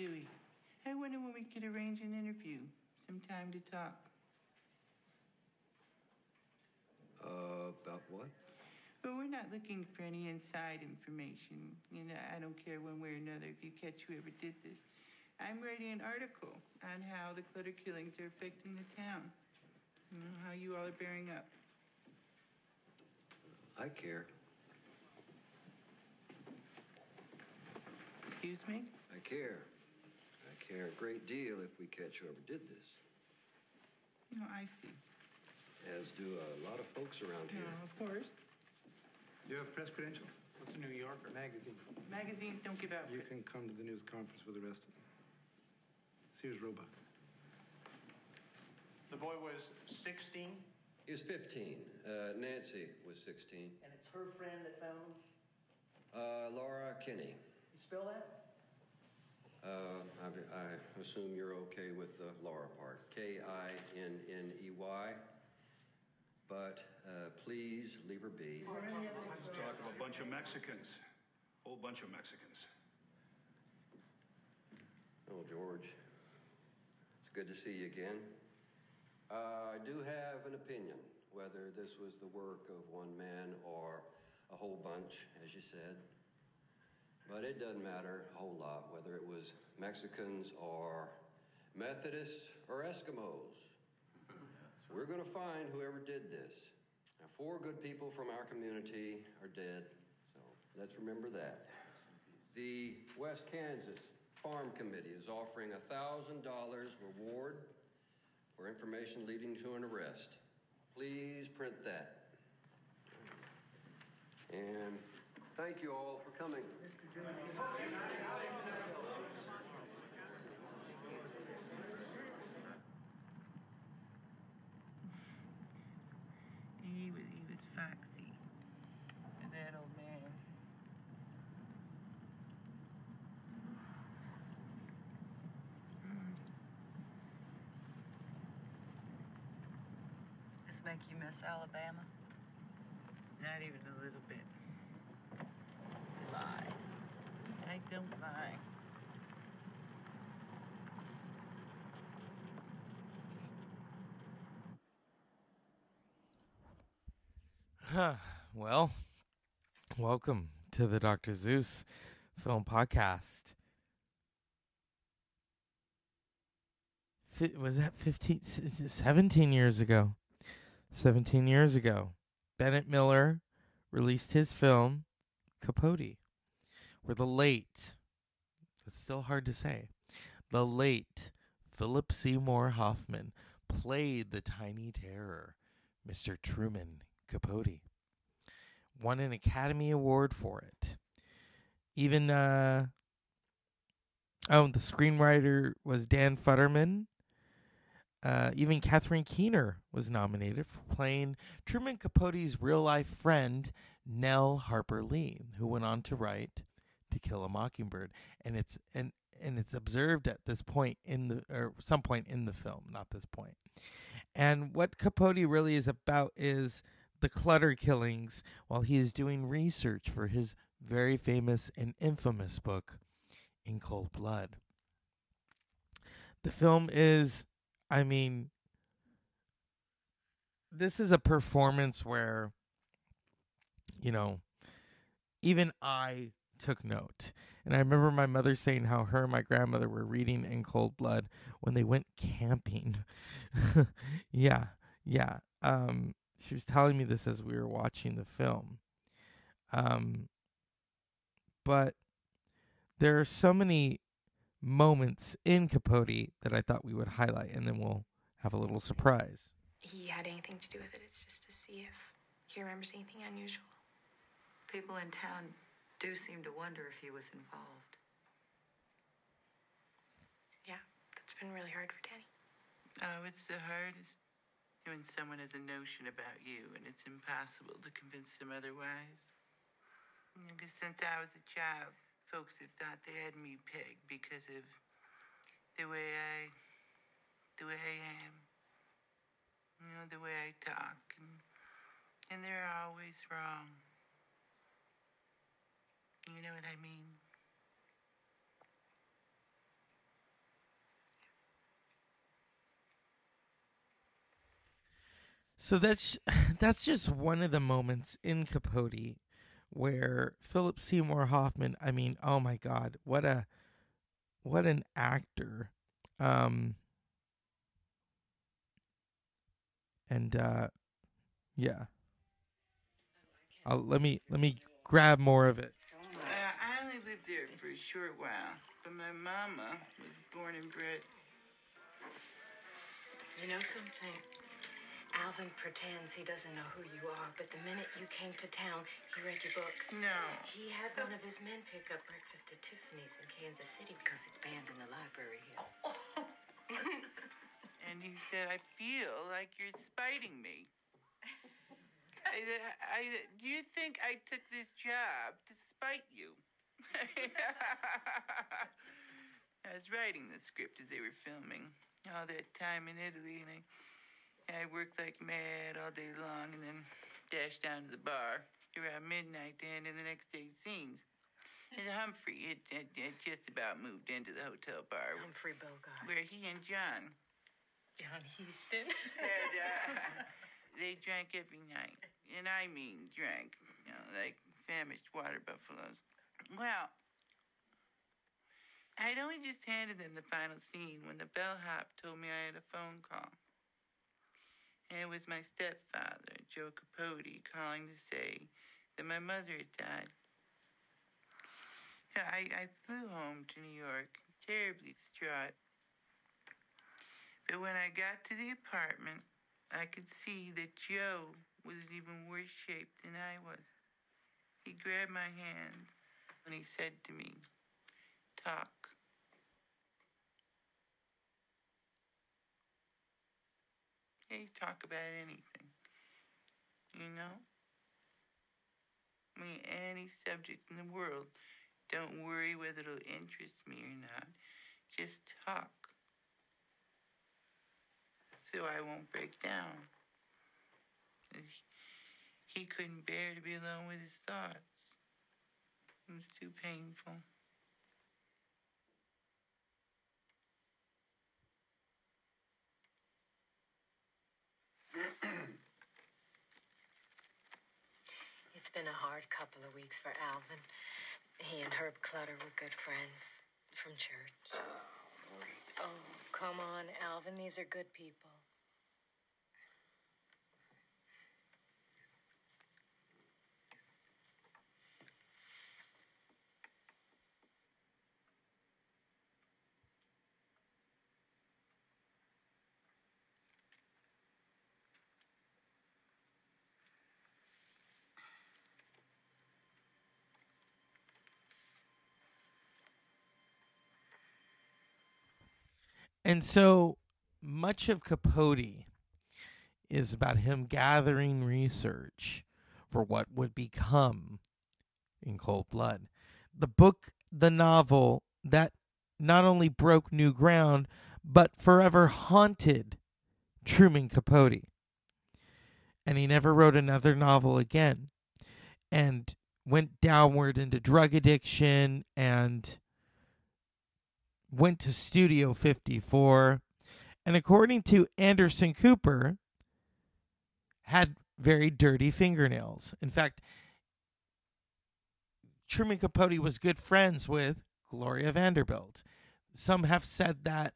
Dewey, I wonder when we could arrange an interview, some time to talk. Uh, about what? Well, we're not looking for any inside information. You know, I don't care one way or another if you catch whoever did this. I'm writing an article on how the clutter killings are affecting the town. You know, how you all are bearing up. I care. Excuse me? I care. I care a great deal if we catch whoever did this. No, I see. As do a lot of folks around No, here. of course. You have press credentials? What's a New Yorker? Magazine. Magazines don't give out. You can come to the news conference with the rest of them. Sears Roebuck. The boy was 16, He was 15. Uh, Nancy was 16. And it's her friend that found him? Uh, Laura Kinney. You spell that? Uh, I, I assume you're okay with the Laura part. K I N N E Y. But uh, please leave her be. Let's talk of a bunch of Mexicans. Whole bunch of Mexicans. Oh, George. It's good to see you again. Uh, I do have an opinion whether this was the work of one man or a whole bunch, as you said. But it doesn't matter a whole lot whether it was Mexicans or Methodists or Eskimos. We're going to find whoever did this. Now, four good people from our community are dead, so let's remember that. The West Kansas Farm Committee is offering a $1,000 reward for information leading to an arrest. Please print that. And thank you all for coming. He was, he was foxy. That old man. This make you miss Alabama? Not even a little bit. I don't lie. Well, welcome to the Dr. Zeus Film Podcast. Fi- was that 15, s- s- 17 years ago? 17 years ago. Bennett Miller released his film, Capote, where the late, it's still hard to say, the late Philip Seymour Hoffman played the tiny terror, Mr. Truman Capote. Won an Academy Award for it. Even, uh, oh, the screenwriter was Dan Futterman. Uh, even Catherine Keener was nominated for playing Truman Capote's real life friend, Nell Harper Lee, who went on to write To Kill a Mockingbird. And it's and and it's observed at this point in the or some point in the film, not this point. And what Capote really is about is the clutter killings while he is doing research for his very famous and infamous book, In Cold Blood. The film is, I mean, this is a performance where, you know, even I took note. And I remember my mother saying how her and my grandmother were reading In Cold Blood when they went camping. yeah, yeah. Um, she was telling me this as we were watching the film. Um, but there are so many moments in Capote that I thought we would highlight, and then we'll have a little surprise. he had anything to do with it. It's just to see if he remembers anything unusual. People in town do seem to wonder if he was involved. Yeah, that's been really hard for Danny. Oh, it's the hardest when someone has a notion about you and it's impossible to convince them otherwise. Because since I was a child, folks have thought they had me pegged because of the way I, the way I am. You know, the way I talk, and and they're always wrong. What I mean? So that's that's just one of the moments in Capote where Philip Seymour Hoffman, I mean, oh my god, what a what an actor. Um and uh yeah. I'll, let me let me grab more of it. Uh, I only lived there for a short while, but my mama was born and bred. You know something? Alvin pretends he doesn't know who you are, but the minute you came to town, he read your books. No. He had one of his men pick up breakfast at Tiffany's in Kansas City because it's banned in the library here. And he said, I feel like you're spiting me. I, I, do you think I took this job to spite you? I was writing the script as they were filming all that time in Italy, and I, I worked like mad all day long, and then dashed down to the bar around midnight to end in the next day's scenes. And Humphrey had, had, had just about moved into the hotel bar Humphrey Bogart. where he and John John Huston. and, uh, they drank every night. And I mean drank, you know, like famished water buffaloes. Well, I'd only just handed them the final scene when the bellhop told me I had a phone call. And it was my stepfather, Joe Capote, calling to say that my mother had died. I, I flew home to New York, terribly distraught. But when I got to the apartment, I could see that Joe was in even worse shape than I was. He grabbed my hand and he said to me, Talk. Hey, talk about anything. You know? I mean, any subject in the world. Don't worry whether it'll interest me or not. Just talk so I won't break down. He couldn't bear to be alone with his thoughts. It was too painful. It's been a hard couple of weeks for Alvin. He and Herb Clutter were good friends from church. Oh, oh come on, Alvin. These are good people. And so much of Capote is about him gathering research for what would become in cold blood. The book, the novel that not only broke new ground, but forever haunted Truman Capote. And he never wrote another novel again and went downward into drug addiction and went to Studio 54, and according to Anderson Cooper, had very dirty fingernails. In fact, Truman Capote was good friends with Gloria Vanderbilt. Some have said that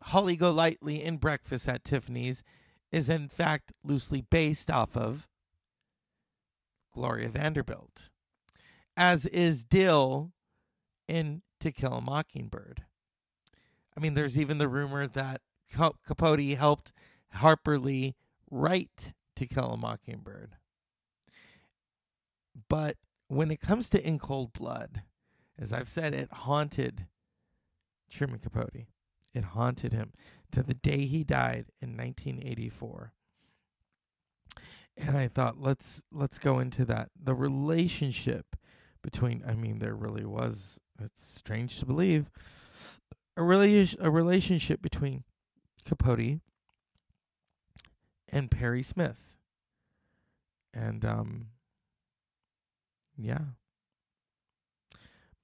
Holly Golightly in Breakfast at Tiffany's is in fact loosely based off of Gloria Vanderbilt, as is Dill in To Kill a Mockingbird. I mean, there's even the rumor that Capote helped Harper Lee write To Kill a Mockingbird. But when it comes to In Cold Blood, as I've said, it haunted Truman Capote. It haunted him to the day he died in 1984. And I thought let's let's go into that. The relationship between I mean there really was it's strange to believe a really a relationship between Capote and Perry Smith. And um yeah.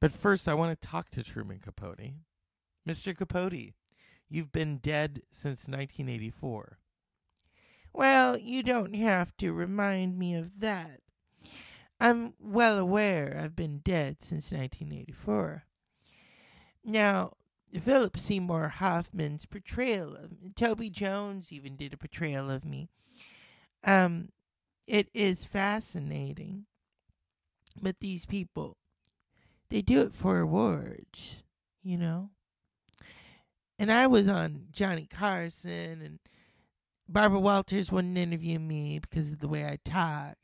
But first, I want to talk to Truman Capote. Mr. Capote, you've been dead since 1984. Well, you don't have to remind me of that. I'm well aware I've been dead since 1984. Now, Philip Seymour Hoffman's portrayal of Toby Jones even did a portrayal of me. Um, it is fascinating, but these people, they do it for awards, you know. And I was on Johnny Carson, and Barbara Walters wouldn't interview me because of the way I talked.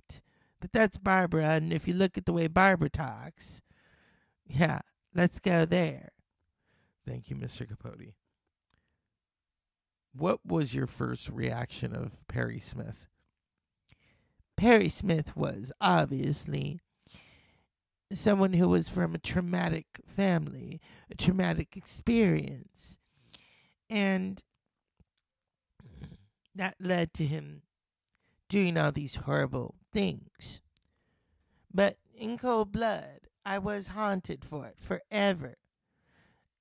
But that's Barbara, and if you look at the way Barbara talks, yeah, let's go there. Thank you, Mr. Capote. What was your first reaction of Perry Smith? Perry Smith was obviously someone who was from a traumatic family, a traumatic experience. And that led to him doing all these horrible things. But in cold blood, I was haunted for it forever.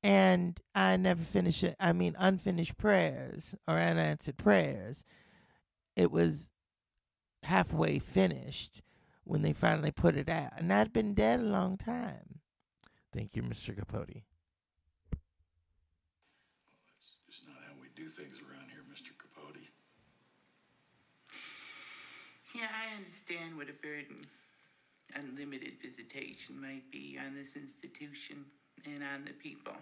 And I never finished it. I mean, unfinished prayers or unanswered prayers. It was halfway finished when they finally put it out. And I'd been dead a long time. Thank you, Mr. Capote. Well, That's just not how we do things around here, Mr. Capote. Yeah, I understand what a burden unlimited visitation might be on this institution and on the people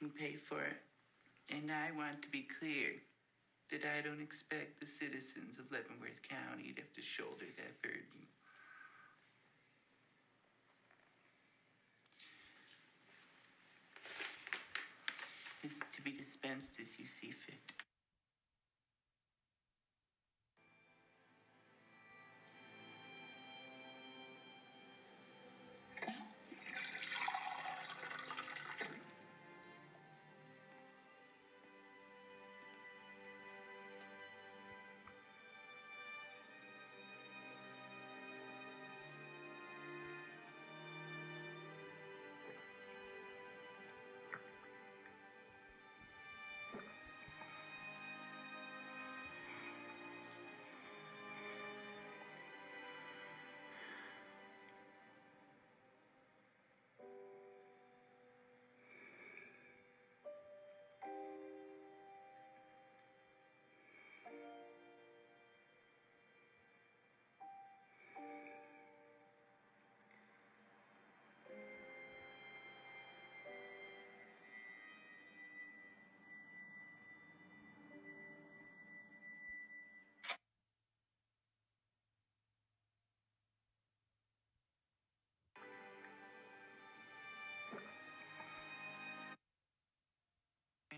who pay for it. And I want to be clear that I don't expect the citizens of Leavenworth County to have to shoulder that burden. It's to be dispensed as you see fit.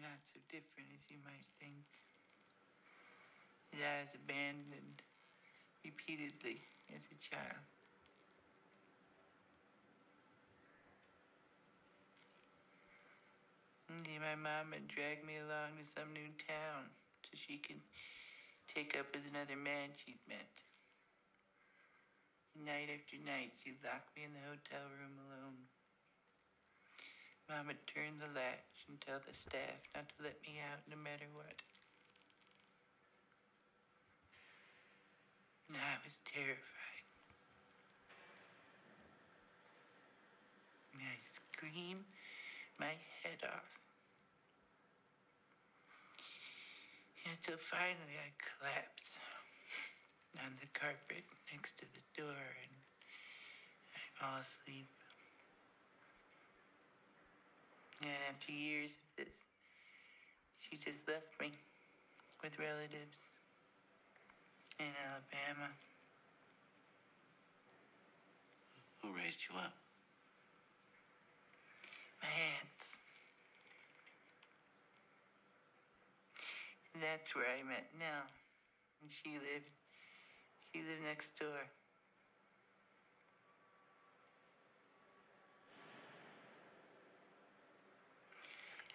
You're not so different as you might think. I was abandoned repeatedly as a child. My mom had dragged me along to some new town so she could take up with another man she'd met. Night after night, she'd lock me in the hotel room alone. Would turn the latch and tell the staff not to let me out no matter what. I was terrified. I screamed my head off. Until finally I collapsed on the carpet next to the door and I fall asleep. And after years of this, she just left me with relatives in Alabama. Who raised you up? My aunts. And that's where I met Nell. And she lived, she lived next door.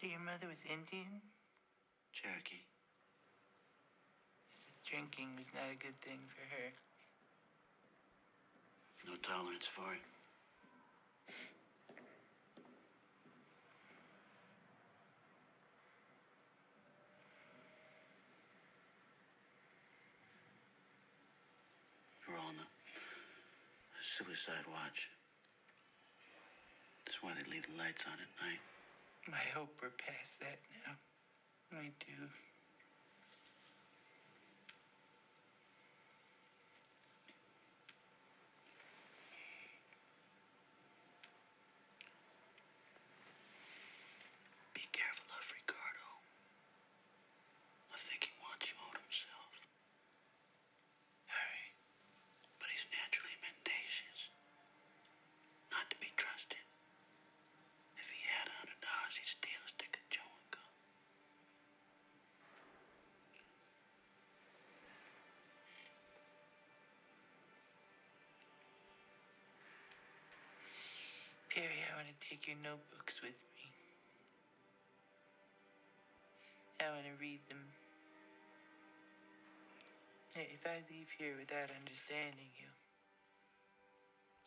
say your mother was Indian? Cherokee. Drinking was not a good thing for her. No tolerance for it. We're all on the suicide watch. That's why they leave the lights on at night. I hope we're past that now. I do. Be careful of Ricardo. I think he wants you out himself. Alright. But he's naturally mendacious. Not to be trusted. If he had a hundred dollars, he'd steal a stick of chewing gum. Perry, I want to take your notebooks with me. I want to read them. If I leave here without understanding you,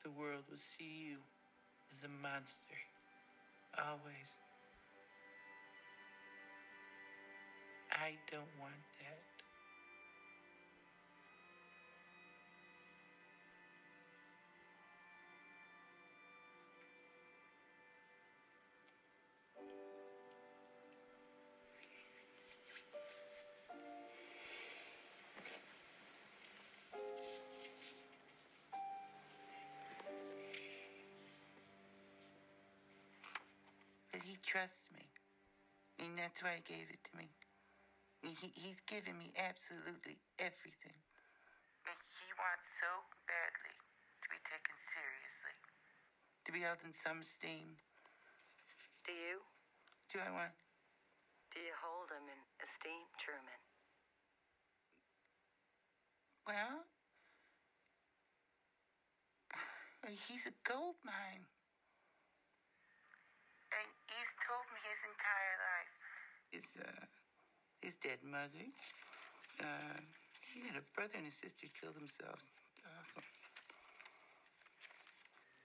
the world will see you as a monster. Always. I don't want that. But he trusts me. And that's why he gave it to me. He, he's given me absolutely everything. And he wants so badly to be taken seriously. To be held in some esteem. Do you? Do I want? Do you hold him in esteem, Truman? Well, he's a gold mine. And he's told me his entire life. His, uh, his dead mother. Uh, he had a brother and a sister kill themselves. Uh,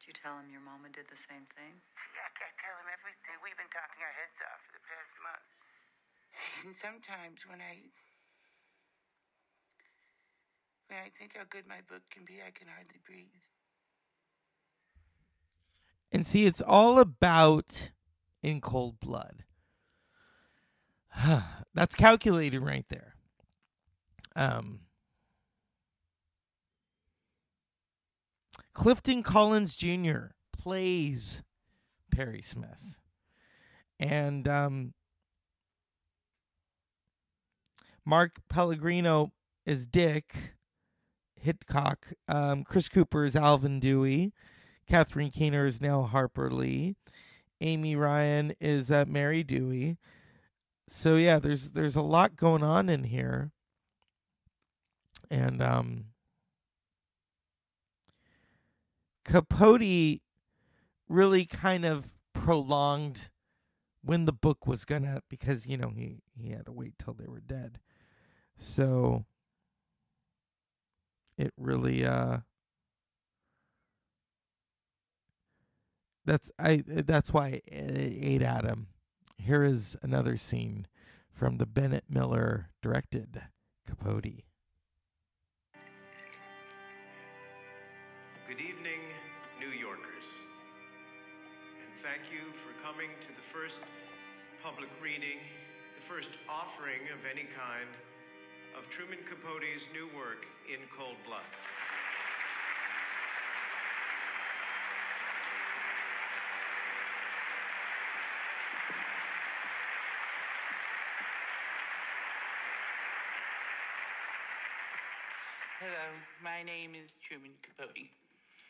Did you tell him your mama did the same thing? Yeah, I can't tell him everything. We've been talking our heads off for the past month. And sometimes when I when I think how good my book can be, I can hardly breathe. And see, it's all about in cold blood. That's calculated right there. Um, Clifton Collins Jr. plays Perry Smith. And um, Mark Pellegrino is Dick Hitchcock. Um, Chris Cooper is Alvin Dewey. Catherine Keener is Nell Harper Lee. Amy Ryan is uh, Mary Dewey. So yeah, there's there's a lot going on in here. And um Capote really kind of prolonged when the book was gonna because you know he he had to wait till they were dead. So it really uh that's I that's why it ate at him. Here is another scene from the Bennett Miller directed Capote. Good evening, New Yorkers. And thank you for coming to the first public reading, the first offering of any kind of Truman Capote's new work, In Cold Blood. Hello, my name is Truman Capote.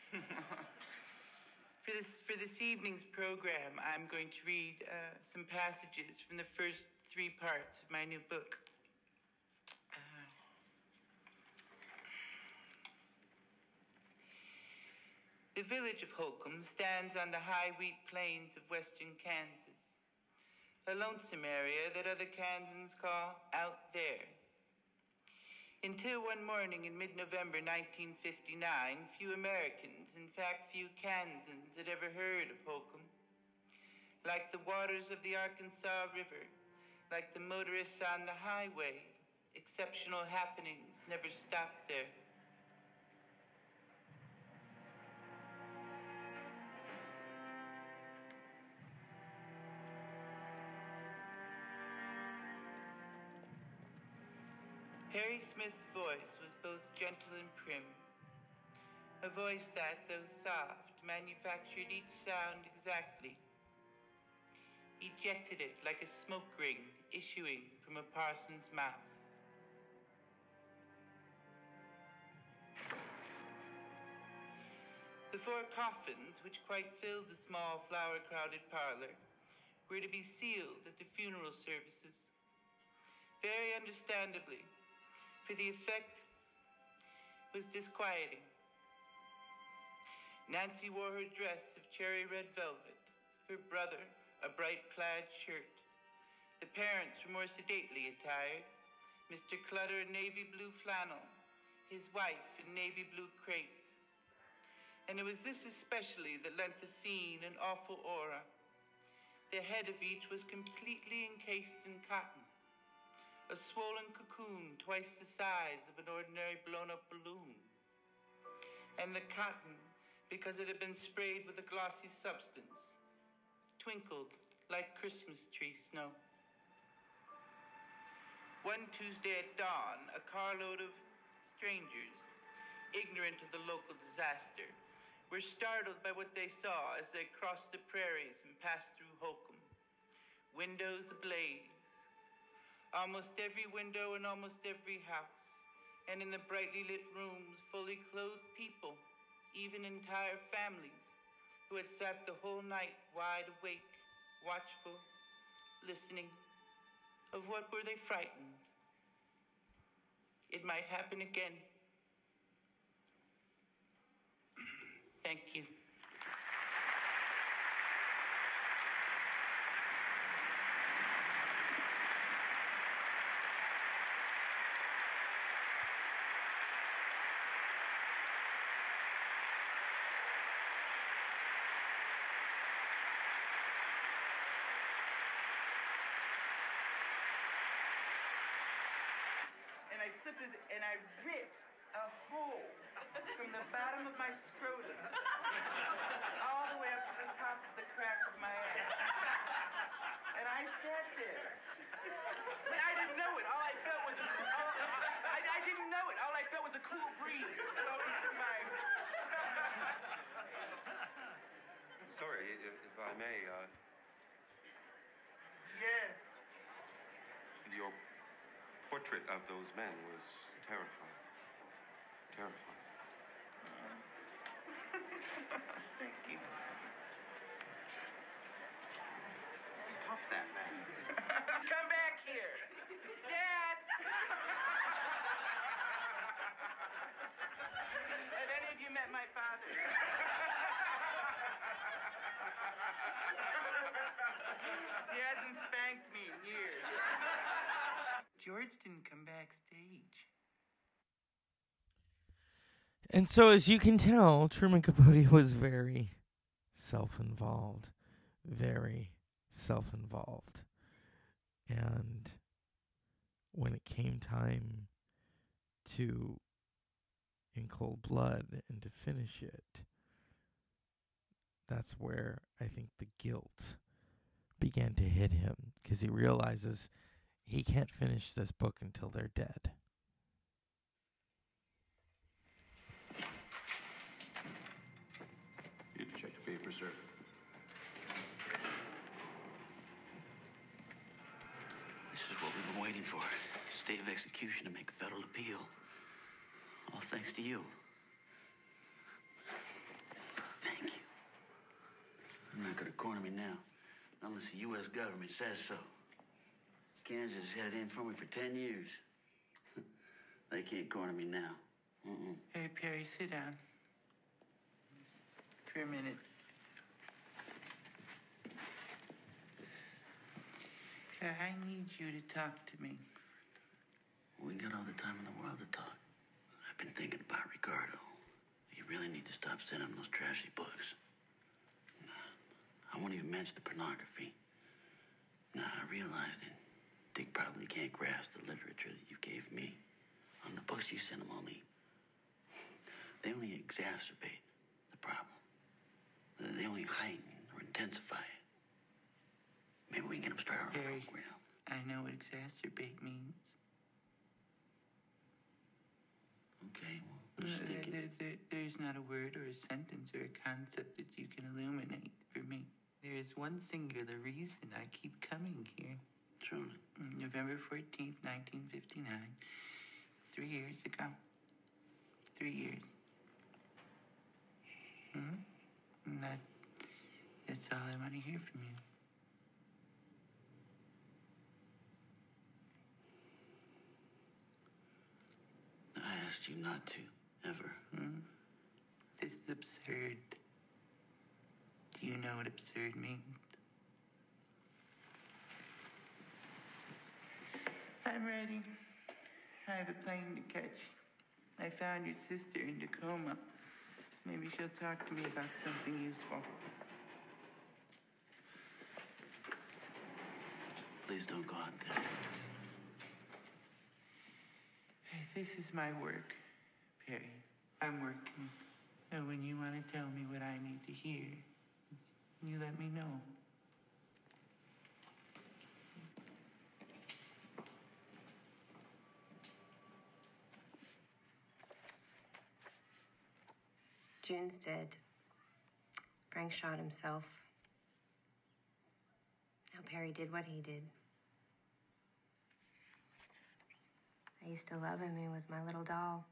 for this for this evening's program, I'm going to read uh, some passages from the first three parts of my new book. Uh, the village of Holcomb stands on the high wheat plains of western Kansas, a lonesome area that other Kansans call out there. Until one morning in mid November 1959, few Americans, in fact, few Kansans, had ever heard of Holcomb. Like the waters of the Arkansas River, like the motorists on the highway, exceptional happenings never stopped there. Perry Smith's voice was both gentle and prim. A voice that, though soft, manufactured each sound exactly. Ejected it like a smoke ring issuing from a parson's mouth. The four coffins, which quite filled the small, flower crowded parlor, were to be sealed at the funeral services. Very understandably, for the effect was disquieting. Nancy wore her dress of cherry red velvet, her brother a bright plaid shirt. The parents were more sedately attired. Mr. Clutter in navy blue flannel, his wife in navy blue crepe. And it was this especially that lent the scene an awful aura. The head of each was completely encased in cotton, a swollen cocoon twice the size of an ordinary blown up balloon. And the cotton, because it had been sprayed with a glossy substance, twinkled like Christmas tree snow. One Tuesday at dawn, a carload of strangers, ignorant of the local disaster, were startled by what they saw as they crossed the prairies and passed through Holcomb. Windows ablaze. Almost every window in almost every house, and in the brightly lit rooms, fully clothed people, even entire families, who had sat the whole night wide awake, watchful, listening. Of what were they frightened? It might happen again. Thank you. Slipped his, and I ripped a hole from the bottom of my scrotum all the way up to the top of the crack of my ass. And I sat there. But I didn't know it. All I felt was a, all, I, I didn't know it. All I felt was a cool breeze blowing through my. Sorry, if, if I may, uh, yes. your portrait of those men was terrifying. Terrifying. Thank you. Stop that, man. Come back here. Dad! Have any of you met my father? he hasn't spanked me in years. George didn't come backstage. And so, as you can tell, Truman Capote was very self involved. Very self involved. And when it came time to, in cold blood, and to finish it, that's where I think the guilt began to hit him because he realizes he can't finish this book until they're dead. You can check your papers, sir. This is what we've been waiting for. State of execution to make a federal appeal. All thanks to you. Thank you. You're not gonna corner me now, unless the U.S. government says so. Kansas has had it in for me for 10 years. they can't corner me now. Mm-mm. Hey, Perry, sit down. For a minute. I need you to talk to me. We got all the time in the world to talk. I've been thinking about Ricardo. You really need to stop sending him those trashy books. Nah, I won't even mention the pornography. Nah, I realized that Dick probably can't grasp the literature that you gave me. On the books you sent him only, they only exacerbate the problem. They only heighten or intensify it. Maybe we can get him started on Perry, program. I know what exacerbate means. Okay, well, I'm just there, there, there, there's not a word or a sentence or a concept that you can illuminate for me. There is one singular reason I keep coming here. Truman. Mm, November 14th, 1959. Three years ago. Three years. Hmm? And that, that's all I want to hear from you. I asked you not to, ever. Hmm? This is absurd. Do you know what absurd means? I'm ready. I have a plane to catch. I found your sister in Tacoma. Maybe she'll talk to me about something useful. Please don't go out there. Hey, This is my work, Perry. I'm working. And when you want to tell me what I need to hear, you let me know. June's dead. Frank shot himself. Now Perry did what he did. I used to love him. He was my little doll.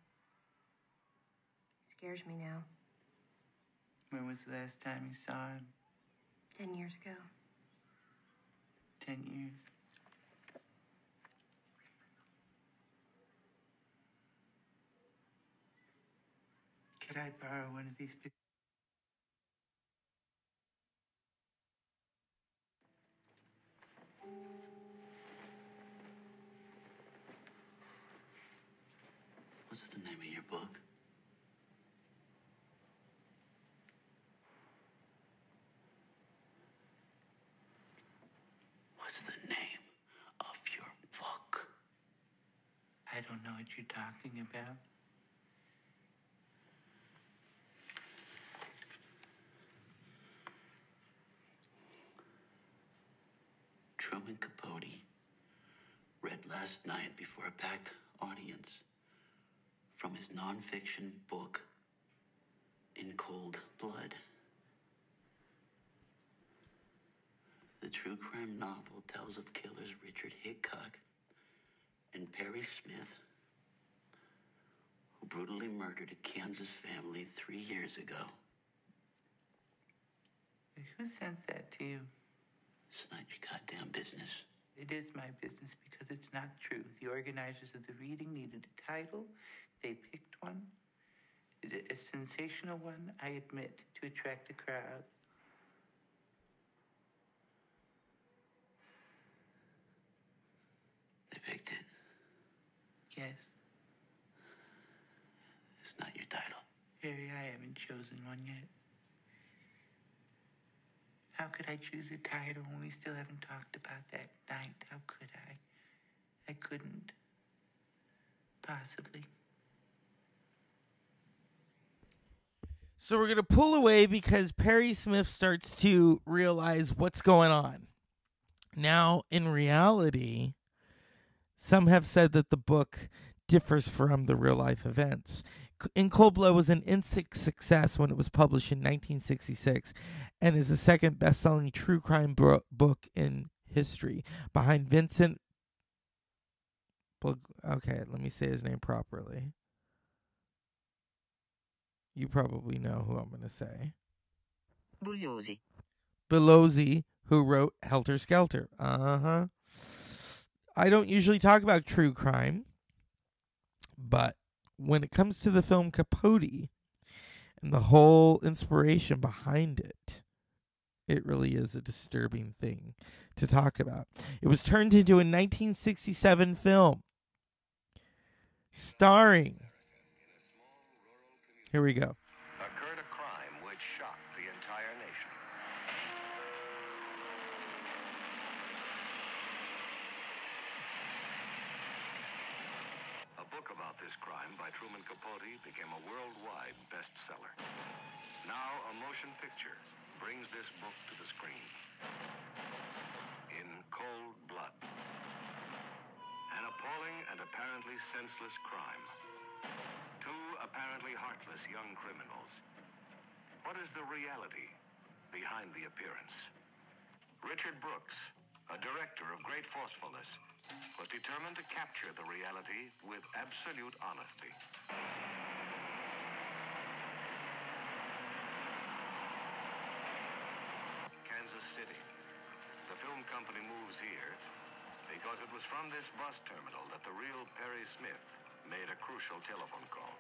He scares me now. When was the last time you saw him? Ten years ago. Ten years. Could I borrow one of these pictures? What's the name of your book? What's the name of your book? I don't know what you're talking about. Truman Capote read last night before a packed audience from his nonfiction book, In Cold Blood. The true crime novel tells of killers Richard Hickok and Perry Smith, who brutally murdered a Kansas family three years ago. Who sent that to you? It's not your goddamn business. It is my business because it's not true. The organizers of the reading needed a title. They picked one. A sensational one, I admit, to attract a crowd. They picked it. Yes, It's not your title. Harry, I haven't chosen one yet. How could I choose a title when we still haven't talked about that night? How could I? I couldn't. Possibly. So we're going to pull away because Perry Smith starts to realize what's going on. Now, in reality, some have said that the book differs from the real life events. In Cold Blood was an instant success when it was published in 1966 and is the second best selling true crime bro- book in history behind Vincent. Okay, let me say his name properly. You probably know who I'm going to say. Bugliosi. Belosi, who wrote Helter Skelter. Uh huh. I don't usually talk about true crime, but when it comes to the film Capote and the whole inspiration behind it, it really is a disturbing thing to talk about. It was turned into a 1967 film starring. Here we go. occurred a crime which shocked the entire nation. A book about this crime by Truman Capote became a worldwide bestseller. Now, a motion picture brings this book to the screen. In Cold Blood. An appalling and apparently senseless crime. Two apparently heartless young criminals. What is the reality behind the appearance? Richard Brooks, a director of great forcefulness, was determined to capture the reality with absolute honesty. Kansas City. The film company moves here because it was from this bus terminal that the real Perry Smith made a crucial telephone call.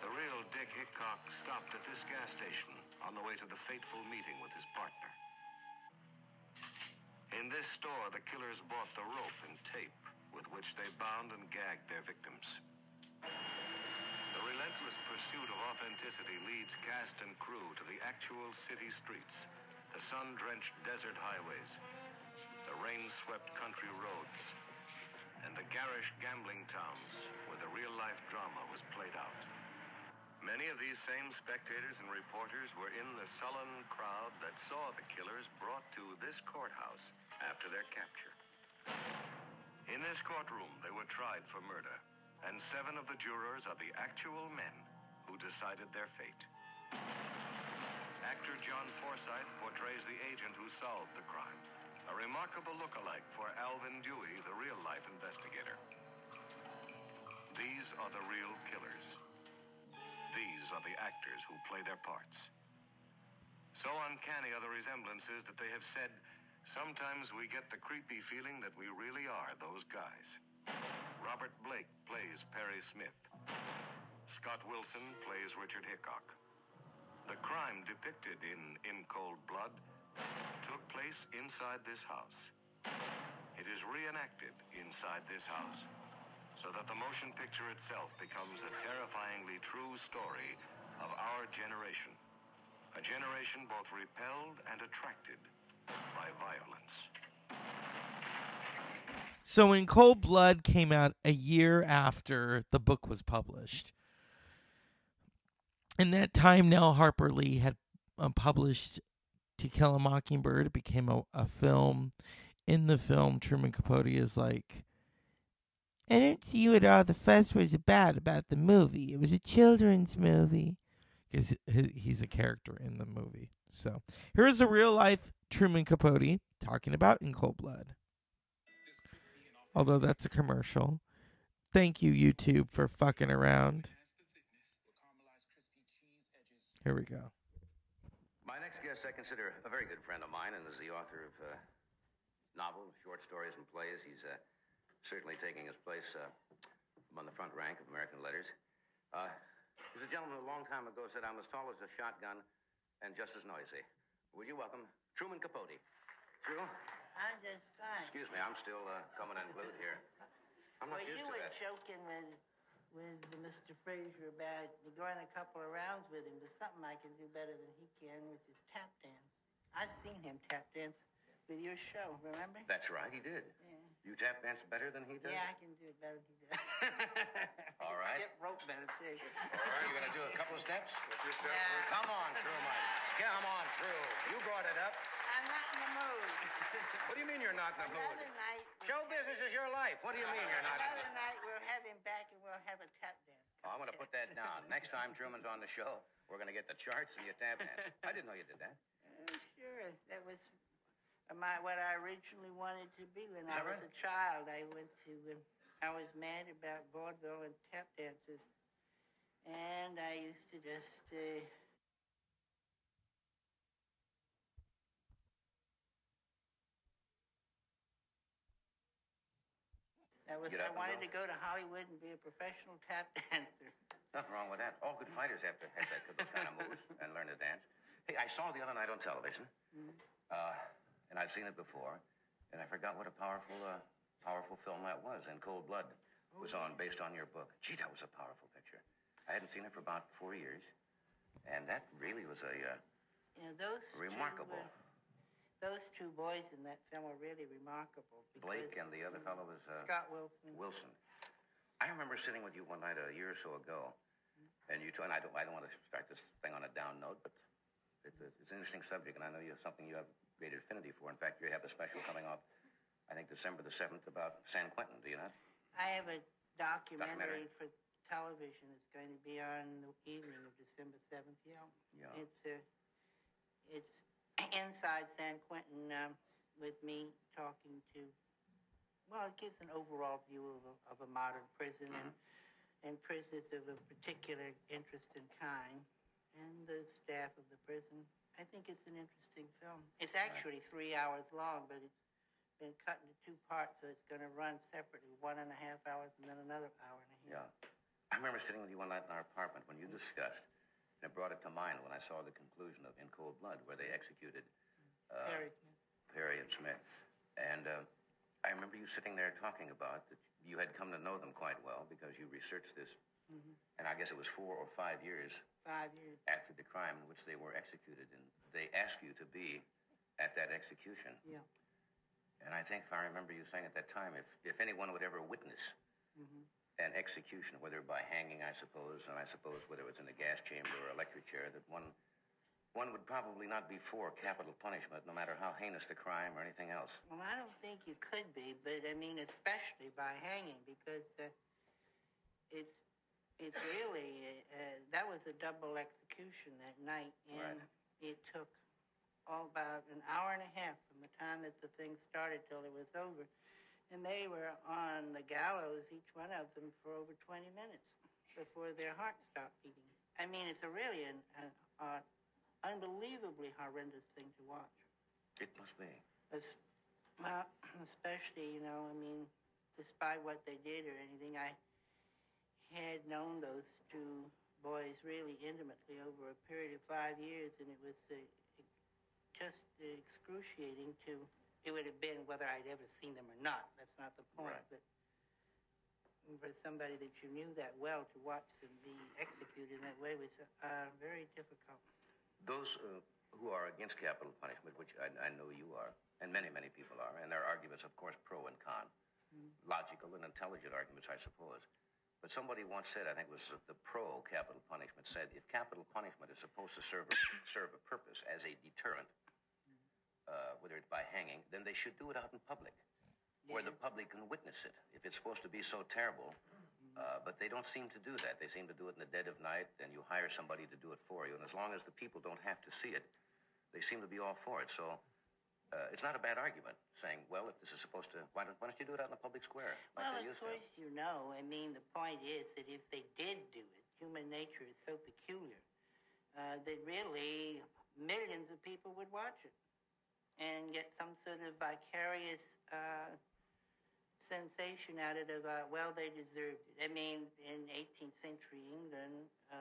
The real Dick Hickock stopped at this gas station on the way to the fateful meeting with his partner. In this store, the killers bought the rope and tape with which they bound and gagged their victims. The relentless pursuit of authenticity leads cast and crew to the actual city streets, the sun-drenched desert highways, the rain-swept country roads, and the garish gambling towns where the real-life drama was played out. Of these same spectators and reporters were in the sullen crowd that saw the killers brought to this courthouse after their capture. In this courtroom, they were tried for murder, and seven of the jurors are the actual men who decided their fate. Actor John Forsythe portrays the agent who solved the crime, a remarkable look-alike for Alvin Dewey, the real-life investigator. These are the real killers. These are the actors who play their parts. So uncanny are the resemblances that they have said, sometimes we get the creepy feeling that we really are those guys. Robert Blake plays Perry Smith. Scott Wilson plays Richard Hickock. The crime depicted in In Cold Blood took place inside this house. It is reenacted inside this house so that the motion picture itself becomes a terrifyingly true story of our generation. A generation both repelled and attracted by violence. So, In Cold Blood came out a year after the book was published. In that time, Nelle Harper Lee had uh, published To Kill a Mockingbird. It became a, a film. In the film, Truman Capote is like, I don't see what all the fuss was about about the movie. It was a children's movie. Because he's a character in the movie. So here's a real life Truman Capote talking about In Cold Blood. Although that's a commercial. Thank you, YouTube, for fucking around. Here we go. My next guest I consider a very good friend of mine and is the author of uh, novels, short stories, and plays. He's uh, certainly taking his place uh, among the front rank of American letters. Uh, there's a gentleman who a long time ago said I'm as tall as a shotgun and just as noisy. Would you welcome Truman Capote? True? I'm just fine. Excuse me, I'm still uh, coming unglued here. I'm not well, used you were joking with with Mr. Frazier about going a couple of rounds with him. There's something I can do better than he can, which is tap dance. I've seen him tap dance with your show, remember? That's right, he did. Yeah. You tap dance better than he does? Yeah, I can do it better than he does. All right. Get rope better too. All right, you gonna do a couple of steps? What's your step Yeah. Come on, Truman. Come on, True. You brought it up. I'm not in the mood. What do you mean you're not in the mood? Another night. Show business is your life. What do you mean you're not in the Another night we'll have him back and we'll have a tap dance. Oh, I'm gonna put that down. Next time Truman's on the show, we're gonna get the charts and your tap dance. I didn't know you did that. Uh, sure, that was my what I originally wanted to be when I was a child. I went to. Um, I was mad about vaudeville and tap dances, and I used to just. Uh, That was Get I up and wanted go. to go to Hollywood and be a professional tap dancer. Nothing wrong with that. All good fighters have to have that, those kind of moves and learn to dance. Hey, I saw the other night on television, Mhm. uh, and I'd seen it before, and I forgot what a powerful, uh, powerful film that was. In Cold Blood was on, based on your book. Gee, that was a powerful picture. I hadn't seen it for about four years, and that really was a uh, Yeah, those remarkable. Two, uh, those two boys in that film are really remarkable. Blake and the other fellow was uh, Scott Wilson. Wilson. I remember sitting with you one night a year or so ago, and you told, and I don't, I don't want to start this thing on a down note, but it, it's an interesting subject, and I know you have something you have great affinity for. In fact, you have a special coming up, I think December the 7th, about San Quentin, do you not? I have a documentary, Documentary. for television that's going to be on the evening of December 7th. Yeah. Yeah. It's uh, it's inside San Quentin um, with me talking to. Well, it gives an overall view of a, of a modern prison and and prisoners of a particular interest and kind, and the staff of the prison. I think it's an interesting film. It's actually three hours long, but it's been cut into two parts, so it's going to run separately, one and a half hours and then another hour and a half. Yeah. I remember sitting with you one night in our apartment when you discussed, and it brought it to mind when I saw the conclusion of In Cold Blood, where they executed uh, Perry Smith. Perry and Smith. And uh, I remember you sitting there talking about that you had come to know them quite well because you researched this, Mhm. and I guess it was four or five years Five years. after the crime in which they were executed, and they asked you to be at that execution. Yeah. And I think if I remember you saying at that time, if, if anyone would ever witness hmm an execution, whether by hanging, I suppose, and I suppose whether it's in a gas chamber or electric chair, that one one would probably not be for capital punishment, no matter how heinous the crime or anything else. Well, I don't think you could be, but I mean, especially by hanging, because uh, it's it's really uh, that was a double execution that night, and it took all about an hour and a half from the time that the thing started till it was over, and they were on the gallows, each one of them, for over 20 minutes before their heart stopped beating. I mean, it's a really an, an uh, unbelievably horrendous thing to watch. It must be. Es- well, especially, you know, I mean, despite what they did or anything, I had known those two boys really intimately over a period of five years, and it was uh, just excruciating to. It would have been whether I'd ever seen them or not. That's not the point. Right. But for somebody that you knew that well to watch them be executed in that way was uh, very difficult. Those uh, who are against capital punishment, which I, I know you are, and many, many people are, and their arguments, of course, pro and con, logical and intelligent arguments, I suppose. But somebody once said, I think it was the pro capital punishment, said if capital punishment is supposed to serve a, serve a purpose as a deterrent, uh, whether it's by hanging, then they should do it out in public, where the public can witness it. If it's supposed to be so terrible, uh, but they don't seem to do that. They seem to do it in the dead of night, and you hire somebody to do it for you. And as long as the people don't have to see it, they seem to be all for it. So uh, it's not a bad argument saying, well, if this is supposed to, why don't, why don't you do it out in the public square? Like Well, of used to? course you know. I mean, the point is that if they did do it, human nature is so peculiar uh, that really millions of people would watch it and get some sort of vicarious uh, sensation out of it. Uh, well, they deserved it. I mean, in 18th century England, uh,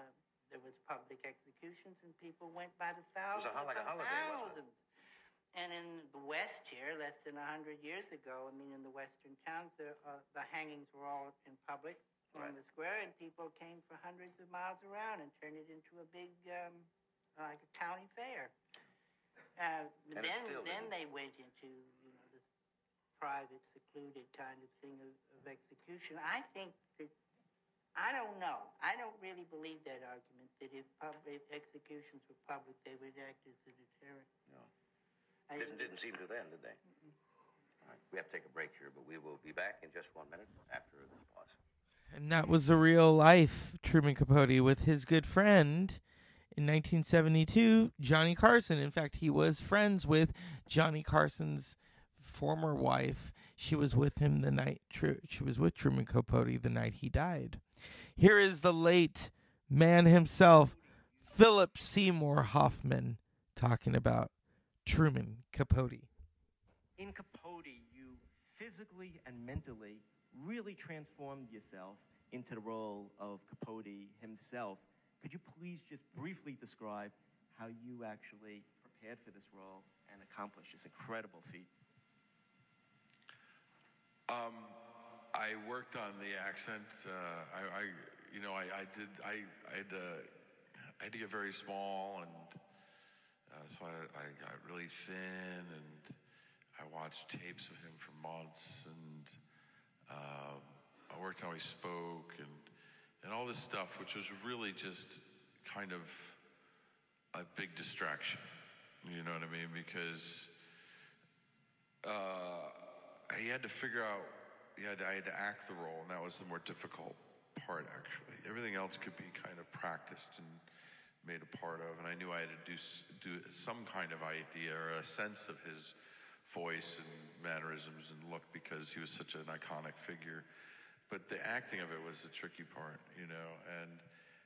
there was public executions and people went by the thousands. It was thousands. a, like a holiday, wasn't it? And in the West here, less than a hundred years ago, I mean, in the Western towns, the, uh, the hangings were all in public Right. on the square, and people came for hundreds of miles around and turned it into a big, um, like a county fair. Uh, And then, then they went into, you know, this private, secluded kind of thing of, of execution. I think that I don't know. I don't really believe that argument that if public executions were public, they would act as a deterrent. No. I Didn't, didn't seem to then, did they? All right. We have to take a break here, but we will be back in just one minute after this pause. And that was the real life Truman Capote with his good friend in 1972, Johnny Carson. In fact, he was friends with Johnny Carson's former wife. She was with him the night Tru- she was with Truman Capote the night he died. Here is the late man himself, Philip Seymour Hoffman, talking about Truman Capote. In Capote, you physically and mentally really transformed yourself into the role of Capote himself. Could you please just briefly describe how you actually prepared for this role and accomplished this incredible feat? Um, I worked on the accent. Uh, I, I, you know, I, I did. I, I had to. I had to get very small, and so I, I got really thin, and I watched tapes of him for months, and um, I worked on how he spoke, and and all this stuff, which was really just kind of a big distraction. You know what I mean? Because uh, he had to figure out. He had to, I had to act the role, and that was the more difficult part, actually. Everything else could be kind of practiced and made a part of. And I knew I had to do, do some kind of idea or a sense of his voice and mannerisms and look because he was such an iconic figure. But the acting of it was the tricky part, you know, and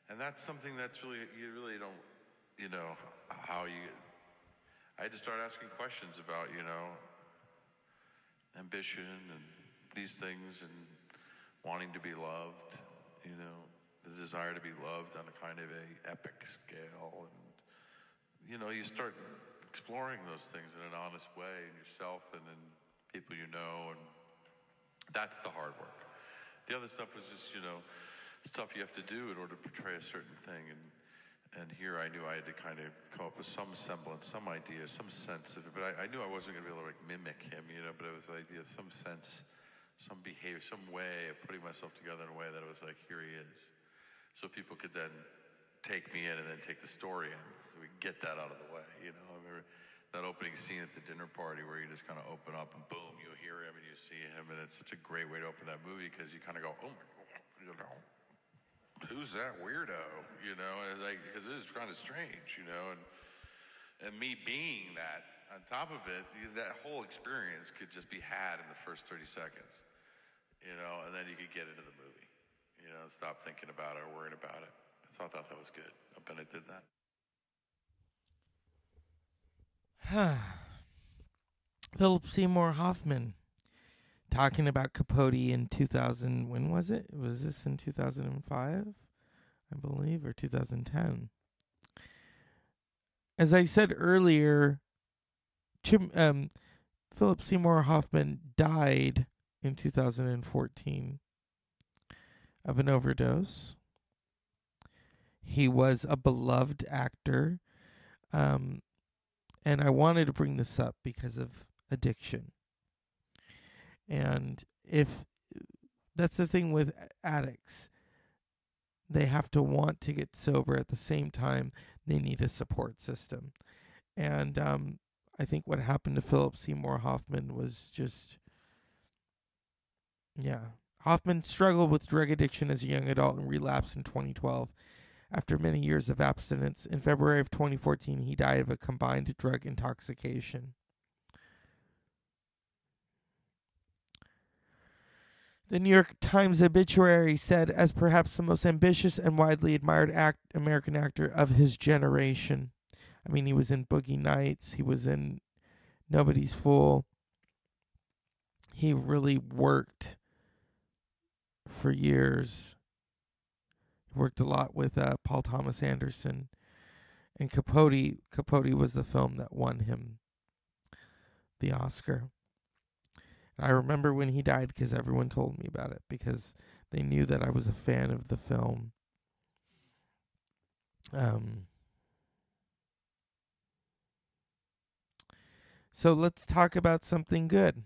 and that's something that's really you really don't, you know, how you. I had to start asking questions about, you know, ambition and these things and wanting to be loved, you know, the desire to be loved on a kind of a epic scale and you know, you start exploring those things in an honest way in yourself and in people you know and that's the hard work. The other stuff was just, you know, stuff you have to do in order to portray a certain thing and and here I knew I had to kind of come up with some semblance, some idea, some sense of it. But I, I knew I wasn't going to be able to like mimic him, you know. But it was the idea of some sense, some behavior, some way of putting myself together in a way that it was like, here he is, so people could then take me in and then take the story in. So we get that out of the way, you know. I remember that opening scene at the dinner party where you just kind of open up and boom, you hear him and you see him, and it's such a great way to open that movie because you kind of go, oh my god, you know who's that weirdo? You know, and like because it is kind of strange, you know, and and me being that on top of it, that whole experience could just be had in the first thirty seconds, you know, and then you could get into the movie, you know, stop thinking about it or worrying about it. So I thought that was good. I bet did that. Philip Seymour Hoffman talking about Capote in 2000. When was it? Was this in 2005? I believe, or 2010. As I said earlier, um, Philip Seymour Hoffman died in 2014 of an overdose. He was a beloved actor. Um, and I wanted to bring this up because of addiction. And if that's the thing with addicts, they have to want to get sober at the same time they need a support system. And um, I think what happened to Philip Seymour Hoffman was just, yeah. Hoffman struggled with drug addiction as a young adult and relapsed in 2012. After many years of abstinence, in February of 2014, he died of a combined drug intoxication. The New York Times obituary said, as perhaps the most ambitious and widely admired act- American actor of his generation. I mean, he was in Boogie Nights, he was in Nobody's Fool. He really worked for years. He worked a lot with uh, Paul Thomas Anderson. And Capote, Capote was the film that won him the Oscar. And I remember when he died because everyone told me about it because they knew that I was a fan of the film. Um, so let's talk about something good.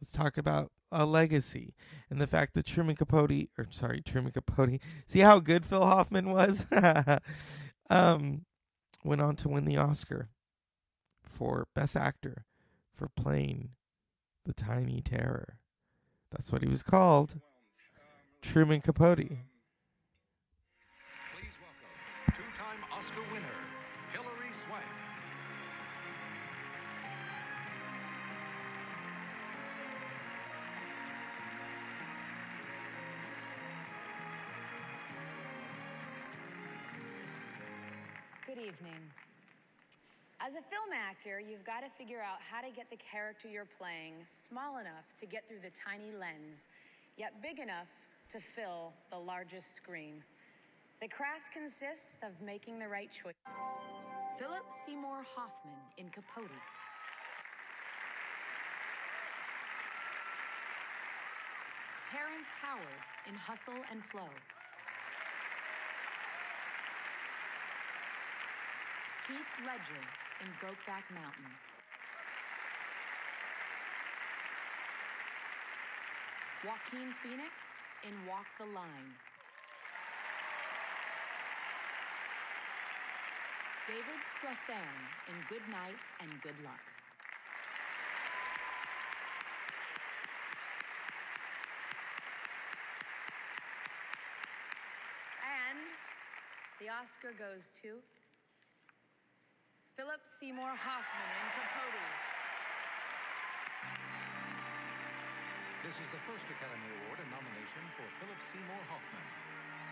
Let's talk about a legacy and the fact that Truman Capote, or sorry, Truman Capote. See how good Phil Hoffman was. um, went on to win the Oscar for Best Actor for playing the Tiny Terror. That's what he was called. Truman Capote. Evening. As a film actor, you've got to figure out how to get the character you're playing small enough to get through the tiny lens, yet big enough to fill the largest screen. The craft consists of making the right choice. Philip Seymour Hoffman in Capote. Terrence Howard in Hustle and Flow. Heath Ledger in Brokeback Mountain. Joaquin Phoenix in Walk the Line. David Strathairn in Good Night and Good Luck. And the Oscar goes to Philip Seymour Hoffman in Capote. This is the first Academy Award and nomination for Philip Seymour Hoffman.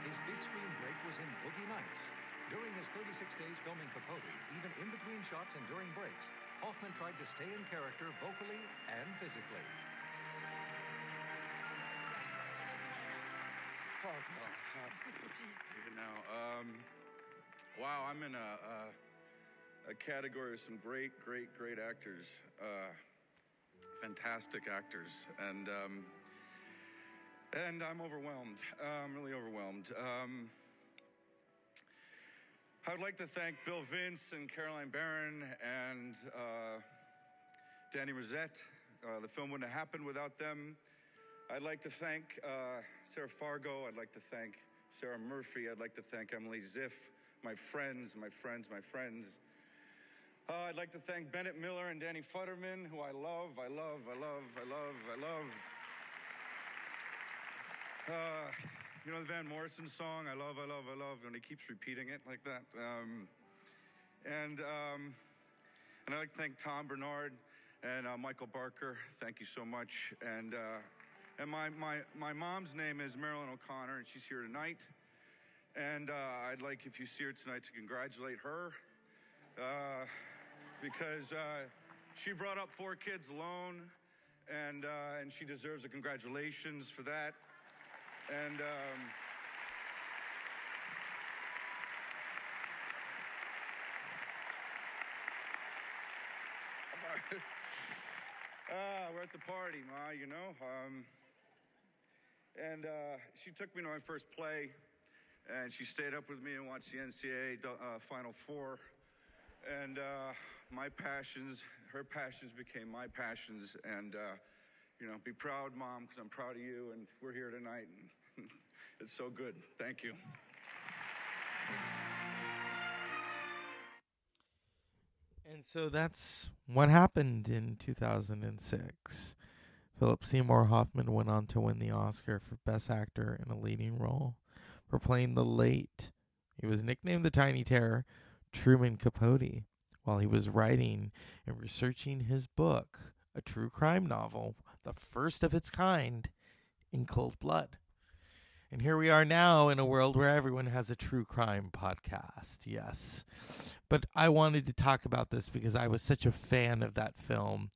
His big screen break was in Boogie Nights. During his 36 days filming Capote, even in between shots and during breaks, Hoffman tried to stay in character vocally and physically. You know, um, wow, I'm in a, a, a category of some great, great, great actors, uh, fantastic actors, and um, and I'm overwhelmed. Uh, I'm really overwhelmed. Um, I would like to thank Bill Vince and Caroline Baron and uh, Danny Rosett. Uh, the film wouldn't have happened without them. I'd like to thank uh, Sarah Fargo. I'd like to thank Sarah Murphy. I'd like to thank Emily Ziff, my friends, my friends, my friends. Uh, I'd like to thank Bennett Miller and Danny Futterman, who I love, I love, I love, I love, I love. Uh, you know the Van Morrison song, I love, I love, I love, and he keeps repeating it like that. Um, and, um, and I'd like to thank Tom Bernard and uh, Michael Barker. Thank you so much. And, uh, and my, my, my mom's name is Marilyn O'Connor, and she's here tonight. And uh, I'd like, if you see her tonight, to congratulate her uh, because uh, she brought up four kids alone, and, uh, and she deserves a congratulations for that. And um, Ah, we're at the party, Ma, you know. Um, and uh, she took me to my first play, and she stayed up with me and watched the NCAA uh, Final Four. And uh, my passions, her passions became my passions. And, uh, you know, be proud, Mom, because I'm proud of you, and we're here tonight. And it's so good. Thank you. And so that's what happened in 2006. Philip Seymour Hoffman went on to win the Oscar for Best Actor in a Leading Role for playing the late, he was nicknamed the Tiny Terror, Truman Capote, while he was writing and researching his book, a true crime novel, the first of its kind, in cold blood. And here we are now in a world where everyone has a true crime podcast. Yes. But I wanted to talk about this because I was such a fan of that film.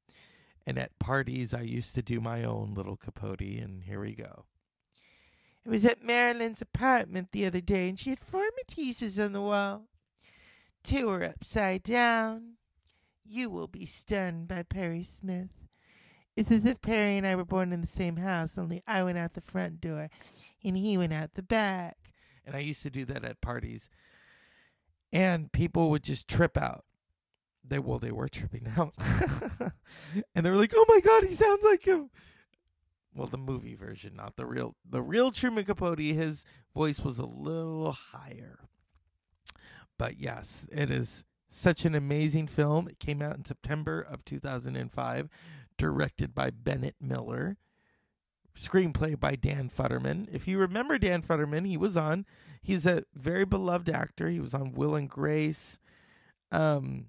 And at parties, I used to do my own little capote. And here we go. I was at Marilyn's apartment the other day and she had four Matisses on the wall. Two are upside down. You will be stunned by Perry Smith. It's as if Perry and I were born in the same house, only I went out the front door and he went out the back. And I used to do that at parties. And people would just trip out. They well, they were tripping out. and they were like, Oh my god, he sounds like him. Well, the movie version, not the real the real Truman Capote, his voice was a little higher. But yes, it is such an amazing film. It came out in September of 2005, directed by Bennett Miller screenplay by Dan Futterman. If you remember Dan Futterman, he was on. He's a very beloved actor. He was on Will and Grace. Um,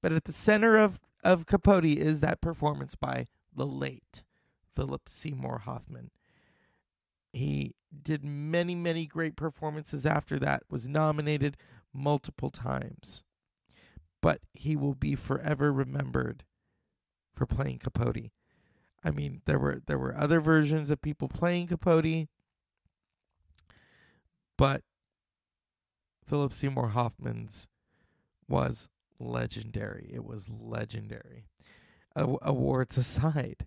but at the center of of Capote is that performance by the late Philip Seymour Hoffman. He did many, many great performances after that, was nominated multiple times. But he will be forever remembered for playing Capote. I mean, there were there were other versions of people playing Capote, but Philip Seymour Hoffman's was legendary. It was legendary. Awards aside,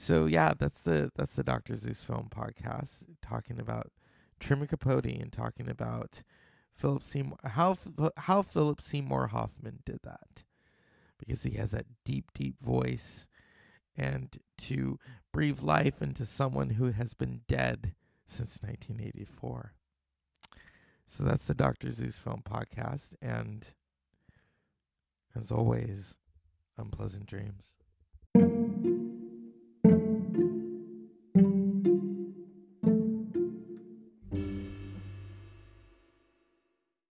so yeah, that's the that's the Doctor Zeus film podcast talking about Truman Capote and talking about Philip Seymour how how Philip Seymour Hoffman did that because he has that deep deep voice and to breathe life into someone who has been dead since 1984. So that's the Dr. Zeus Film Podcast. And as always, unpleasant dreams.